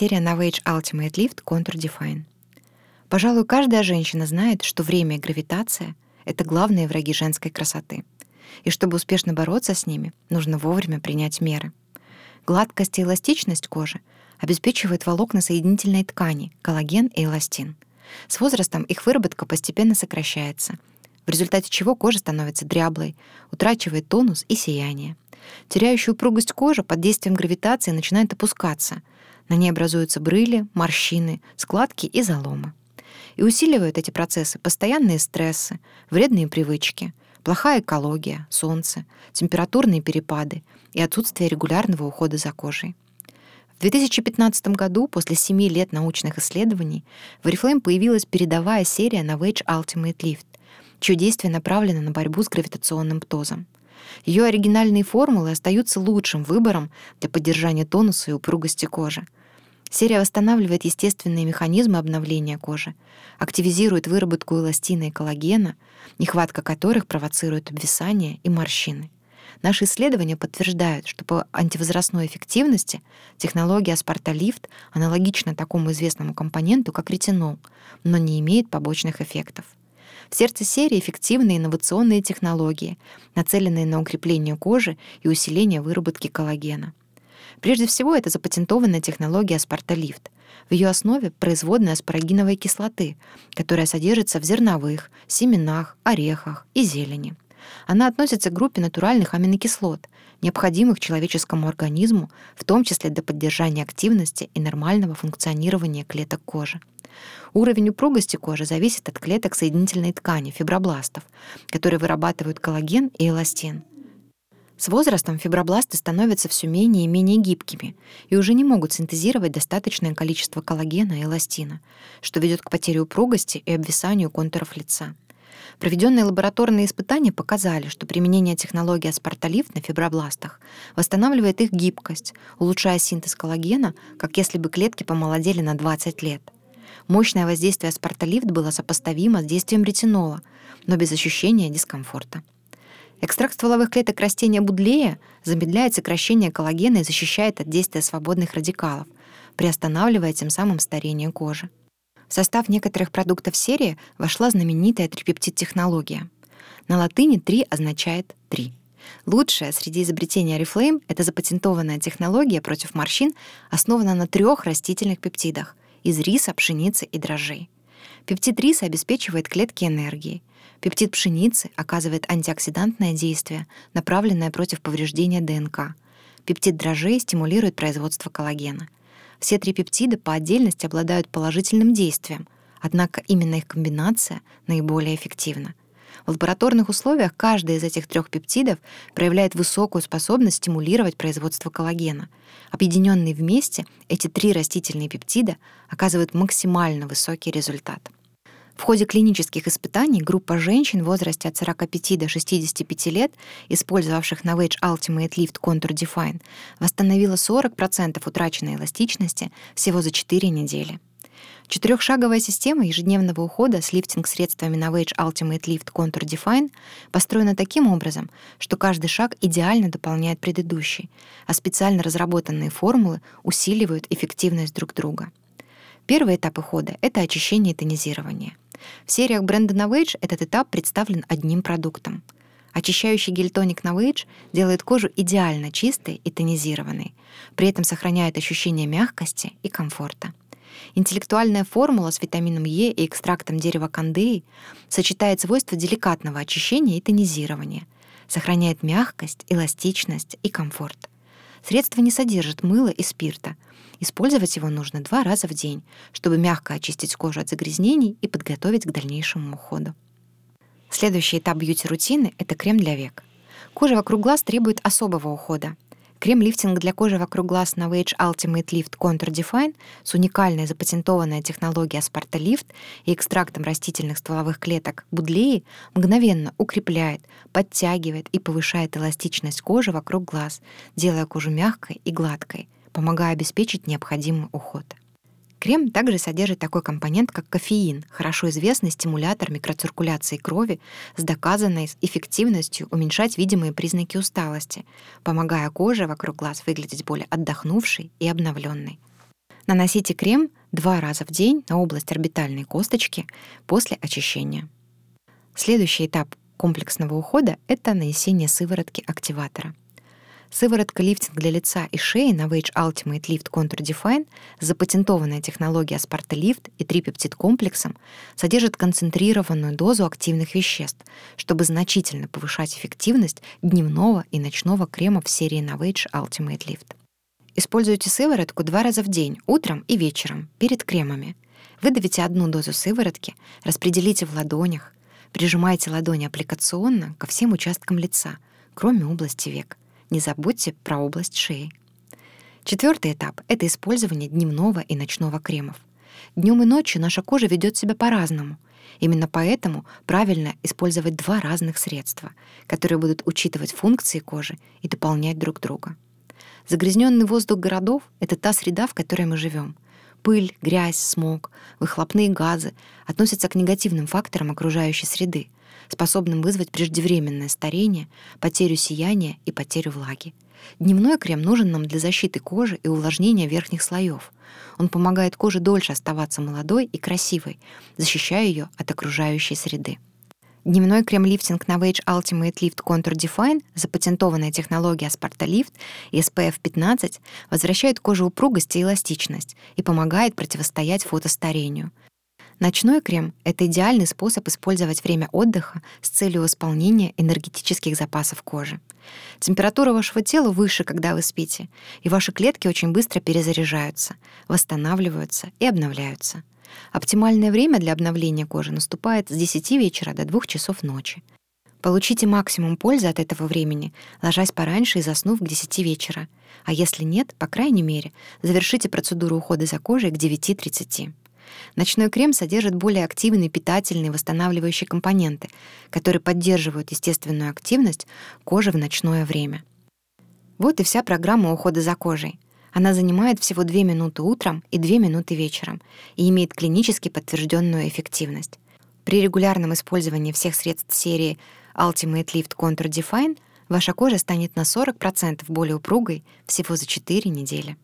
Серия Novage Ultimate Lift Contour Define. Пожалуй, каждая женщина знает, что время и гравитация — это главные враги женской красоты. И чтобы успешно бороться с ними, нужно вовремя принять меры. Гладкость и эластичность кожи обеспечивают волокна соединительной ткани, коллаген и эластин. С возрастом их выработка постепенно сокращается, в результате чего кожа становится дряблой, утрачивает тонус и сияние. Теряющая упругость кожи под действием гравитации начинает опускаться. На ней образуются брыли, морщины, складки и заломы. И усиливают эти процессы постоянные стрессы, вредные привычки, плохая экология, солнце, температурные перепады и отсутствие регулярного ухода за кожей. В 2015 году, после семи лет научных исследований, в Oriflame появилась передовая серия Novage Ultimate Lift, чье действие направлено на борьбу с гравитационным птозом. Ее оригинальные формулы остаются лучшим выбором для поддержания тонуса и упругости кожи. Серия восстанавливает естественные механизмы обновления кожи, активизирует выработку эластина и коллагена, нехватка которых провоцирует обвисание и морщины. Наши исследования подтверждают, что по антивозрастной эффективности технология Аспарталифт аналогична такому известному компоненту, как ретинол, но не имеет побочных эффектов. В сердце серии эффективные инновационные технологии, нацеленные на укрепление кожи и усиление выработки коллагена. Прежде всего, это запатентованная технология аспарталифт. В ее основе производная аспарагиновой кислоты, которая содержится в зерновых, семенах, орехах и зелени. Она относится к группе натуральных аминокислот, необходимых человеческому организму, в том числе для поддержания активности и нормального функционирования клеток кожи. Уровень упругости кожи зависит от клеток соединительной ткани, фибробластов, которые вырабатывают коллаген и эластин. С возрастом фибробласты становятся все менее и менее гибкими и уже не могут синтезировать достаточное количество коллагена и эластина, что ведет к потере упругости и обвисанию контуров лица. Проведенные лабораторные испытания показали, что применение технологии аспарталифт на фибробластах восстанавливает их гибкость, улучшая синтез коллагена, как если бы клетки помолодели на 20 лет — Мощное воздействие аспарталифт было сопоставимо с действием ретинола, но без ощущения дискомфорта. Экстракт стволовых клеток растения будлея замедляет сокращение коллагена и защищает от действия свободных радикалов, приостанавливая тем самым старение кожи. В состав некоторых продуктов серии вошла знаменитая трипептид-технология. На латыни «три» означает «три». Лучшая среди изобретений Oriflame — это запатентованная технология против морщин, основана на трех растительных пептидах из риса, пшеницы и дрожжей. Пептид риса обеспечивает клетки энергией. Пептид пшеницы оказывает антиоксидантное действие, направленное против повреждения ДНК. Пептид дрожжей стимулирует производство коллагена. Все три пептида по отдельности обладают положительным действием, однако именно их комбинация наиболее эффективна. В лабораторных условиях каждый из этих трех пептидов проявляет высокую способность стимулировать производство коллагена. Объединенные вместе, эти три растительные пептида оказывают максимально высокий результат. В ходе клинических испытаний группа женщин в возрасте от 45 до 65 лет, использовавших Novage Ultimate Lift Contour Define, восстановила 40% утраченной эластичности всего за 4 недели. Четырехшаговая система ежедневного ухода с лифтинг-средствами Novage Ultimate Lift Contour Define построена таким образом, что каждый шаг идеально дополняет предыдущий, а специально разработанные формулы усиливают эффективность друг друга. Первый этап ухода — это очищение и тонизирование. В сериях бренда Novage этот этап представлен одним продуктом. Очищающий гель-тоник Novage делает кожу идеально чистой и тонизированной, при этом сохраняет ощущение мягкости и комфорта. Интеллектуальная формула с витамином Е и экстрактом дерева кандеи сочетает свойства деликатного очищения и тонизирования, сохраняет мягкость, эластичность и комфорт. Средство не содержит мыла и спирта. Использовать его нужно два раза в день, чтобы мягко очистить кожу от загрязнений и подготовить к дальнейшему уходу. Следующий этап бьюти-рутины — это крем для век. Кожа вокруг глаз требует особого ухода — Крем-лифтинг для кожи вокруг глаз Novage Ultimate Lift Contour Define с уникальной запатентованной технологией Asparta и экстрактом растительных стволовых клеток будлеи мгновенно укрепляет, подтягивает и повышает эластичность кожи вокруг глаз, делая кожу мягкой и гладкой, помогая обеспечить необходимый уход. Крем также содержит такой компонент, как кофеин, хорошо известный стимулятор микроциркуляции крови с доказанной эффективностью уменьшать видимые признаки усталости, помогая коже вокруг глаз выглядеть более отдохнувшей и обновленной. Наносите крем два раза в день на область орбитальной косточки после очищения. Следующий этап комплексного ухода — это нанесение сыворотки активатора — Сыворотка лифтинг для лица и шеи Novage Ultimate Lift Contour Define, запатентованная технология Asparta и трипептид комплексом, содержит концентрированную дозу активных веществ, чтобы значительно повышать эффективность дневного и ночного кремов серии Novage Ultimate Lift. Используйте сыворотку два раза в день, утром и вечером, перед кремами. Выдавите одну дозу сыворотки, распределите в ладонях, прижимайте ладони аппликационно ко всем участкам лица, кроме области век — не забудьте про область шеи. Четвертый этап — это использование дневного и ночного кремов. Днем и ночью наша кожа ведет себя по-разному. Именно поэтому правильно использовать два разных средства, которые будут учитывать функции кожи и дополнять друг друга. Загрязненный воздух городов — это та среда, в которой мы живем. Пыль, грязь, смог, выхлопные газы относятся к негативным факторам окружающей среды, способным вызвать преждевременное старение, потерю сияния и потерю влаги. Дневной крем нужен нам для защиты кожи и увлажнения верхних слоев. Он помогает коже дольше оставаться молодой и красивой, защищая ее от окружающей среды. Дневной крем-лифтинг Novage Ultimate Lift Contour Define, запатентованная технология Asparta Lift и SPF 15, возвращает коже упругость и эластичность и помогает противостоять фотостарению — Ночной крем — это идеальный способ использовать время отдыха с целью восполнения энергетических запасов кожи. Температура вашего тела выше, когда вы спите, и ваши клетки очень быстро перезаряжаются, восстанавливаются и обновляются. Оптимальное время для обновления кожи наступает с 10 вечера до 2 часов ночи. Получите максимум пользы от этого времени, ложась пораньше и заснув к 10 вечера. А если нет, по крайней мере, завершите процедуру ухода за кожей к 9.30. Ночной крем содержит более активные питательные восстанавливающие компоненты, которые поддерживают естественную активность кожи в ночное время. Вот и вся программа ухода за кожей. Она занимает всего 2 минуты утром и 2 минуты вечером и имеет клинически подтвержденную эффективность. При регулярном использовании всех средств серии Ultimate Lift Contour Define ваша кожа станет на 40% более упругой всего за 4 недели.